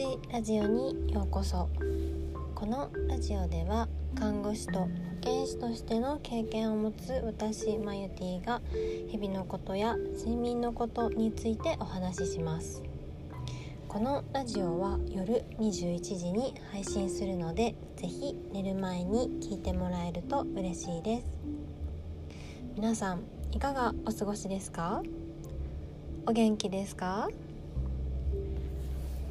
ちラジオにようこそ。このラジオでは看護師と保健師としての経験を持つ私マユティが日々のことや睡眠のことについてお話しします。このラジオは夜21時に配信するのでぜひ寝る前に聞いてもらえると嬉しいです。皆さんいかがお過ごしですか？お元気ですか？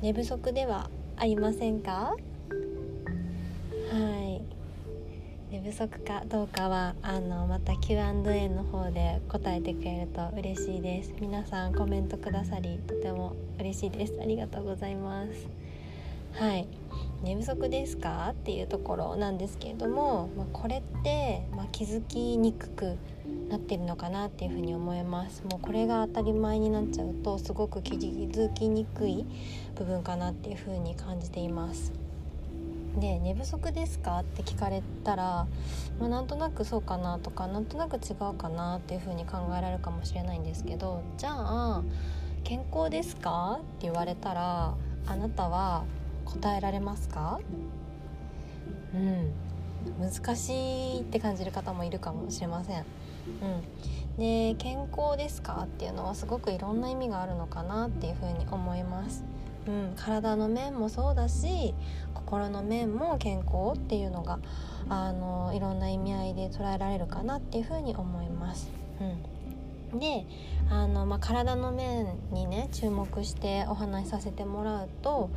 寝不足ではありませんか？はい。寝不足かどうかはあのまた Q&A の方で答えてくれると嬉しいです。皆さんコメントくださりとても嬉しいです。ありがとうございます。はい。寝不足ですか？っていうところなんですけれども、まあ、これって、まあ、気づきにくくなってるのかなっていうふに思います。もうこれが当たり前になっちゃうとすごく気づきにくい部分かなっていうふうに感じています。で寝不足ですか？って聞かれたら、まあ、なんとなくそうかなとかなんとなく違うかなっていうふうに考えられるかもしれないんですけどじゃあ健康ですか？って言われたらあなたは答えられますか？うん難しいって感じる方もいるかもしれません。うん、で健康ですかっていうのはすごくいろんな意味があるのかなっていうふうに思います。うん、体の面もそうだし心の面も健康っていうのがあのいろんな意味合いで捉えられるかなっていうふうに思います。うん、であの、まあ、体の面にね注目してお話しさせてもらうと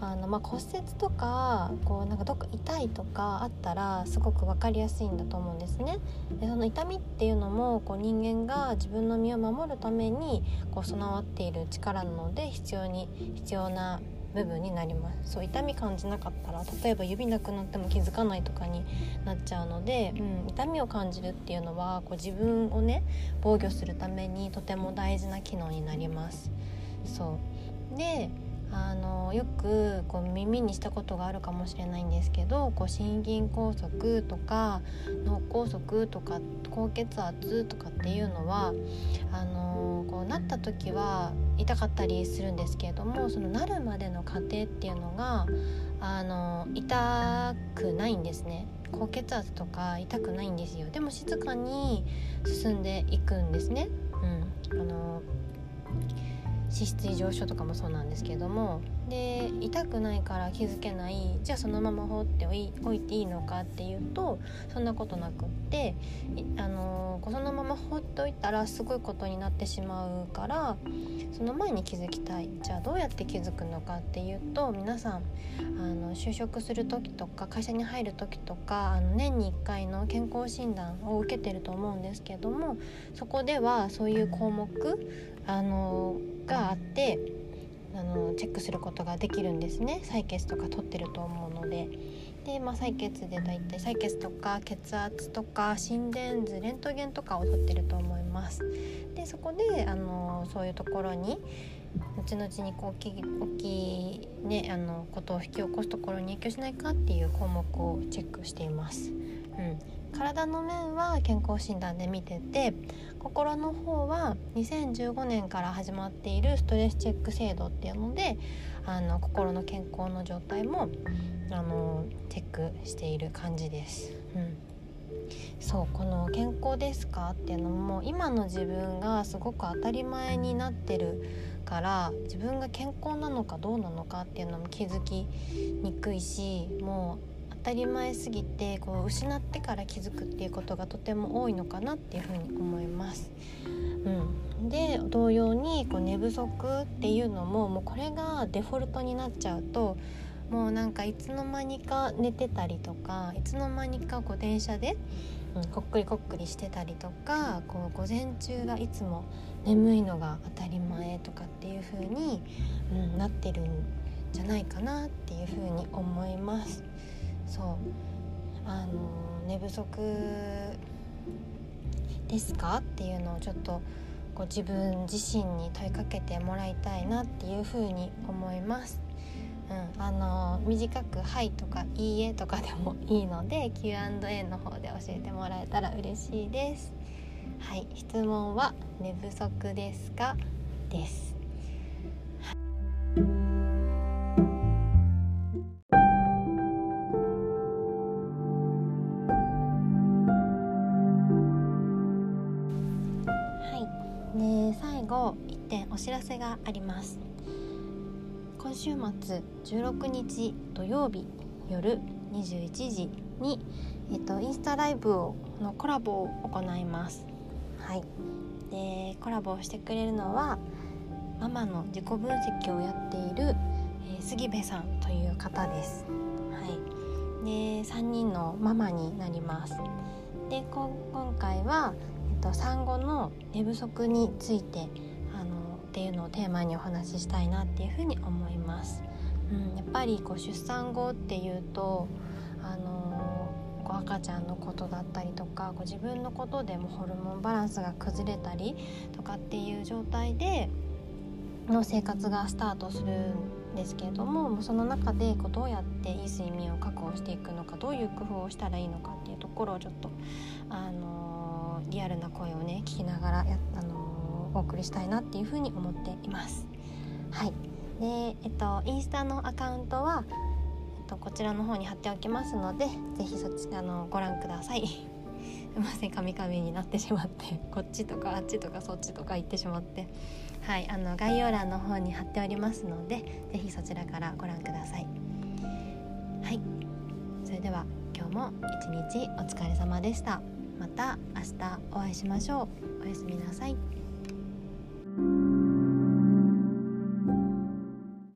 あの、まあ、骨折とかこうなんかどっか痛いとかあったらすごく分かりやすいんだと思うんですね。でその痛みっていうのもこう人間が自分の身を守るためにこう備わっている力なので必要に必要な部分になります。そう痛み感じなかったら例えば指なくなっても気づかないとかになっちゃうので、うん、痛みを感じるっていうのはこう自分をね防御するためにとても大事な機能になります。そう。であのよくこう耳にしたことがあるかもしれないんですけどこう心筋梗塞とか脳梗塞とか高血圧とかっていうのはあのこうなった時は痛かったりするんですけれどもそのなるまでの過程っていうのがあの痛くないんですね。高血圧とか痛くないんですよ。でも静かに進んでいくんですね。うん、あの脂質異常症とかもそうなんですけどもで痛くないから気づけないじゃあそのまま放っておいていいのかっていうとそんなことなくってあのそのまま放っておいたらすごいことになってしまうからその前に気づきたい。じゃあどうやって気づくのかっていうと皆さんあの就職する時とか会社に入る時とかあの年に1回の健康診断を受けてると思うんですけどもそこではそういう項目あのがあってあのチェックすることができるんですね採血とか取ってると思うので。で、まあ、採血で大体採血とか血圧とか心電図レントゲンとかを取ってると思います。でそこであのそういうところに後々にこう大き大きい、ね、あのことを引き起こすところに影響しないかっていう項目をチェックしています。うん、体の面は健康診断で見てて心の方は2015年から始まっているストレスチェック制度っていうのであの心の健康の状態もあのチェックしている感じです。うんそうこの「健康ですか?」っていうのも今の自分がすごく当たり前になってるから自分が健康なのかどうなのかっていうのも気づきにくいしもう当たり前すぎてこう失ってから気づくっていうことがとても多いのかなっていうふうに思います。うん、で同様にこう寝不足っていうのももうこれがデフォルトになっちゃうともうなんかいつの間にか寝てたりとかいつの間にかこう電車で、うん、こっくりこっくりしてたりとかこう午前中がいつも眠いのが当たり前とかっていう風に、うん、なってるんじゃないかなっていう風に思います。そうあの寝不足ですかっていうのをちょっとこう自分自身に問いかけてもらいたいなっていうふうに思います。うん、あの短く「はい」とか「いいえ」とかでもいいので Q&A の方で教えてもらえたら嬉しいです。はい、質問は「寝不足ですか?」です。後1点お知らせがあります。今週末16日土曜日夜21時に、えっと、インスタライブをのコラボを行います。はい。でコラボをしてくれるのはママの自己分析をやっている、えー、杉部さんという方です。はい。で3人のママになります。で今回は、と、産後の寝不足についてあのっていうのをテーマにお話ししたいなっていうふうに思います。うん、やっぱりこう出産後っていうとあのこう赤ちゃんのことだったりとかこう自分のことでもホルモンバランスが崩れたりとかっていう状態での生活がスタートするんですけれどもその中でこうどうやっていい睡眠を確保していくのかどういう工夫をしたらいいのかっていうところをちょっと、あの、リアルな声をね聞きながらや、あのー、お送りしたいなっていうふうに思っています。はい。でえっと、インスタのアカウントは、えっと、こちらの方に貼っておきますので是非そちらのご覧ください。すいませんカミカミになってしまって こっちとかあっちとかそっちとか行ってしまって。はい。あの概要欄の方に貼っておりますので是非そちらからご覧ください。はい。それでは今日も一日お疲れ様でした。また明日お会いしましょう。おやすみなさい。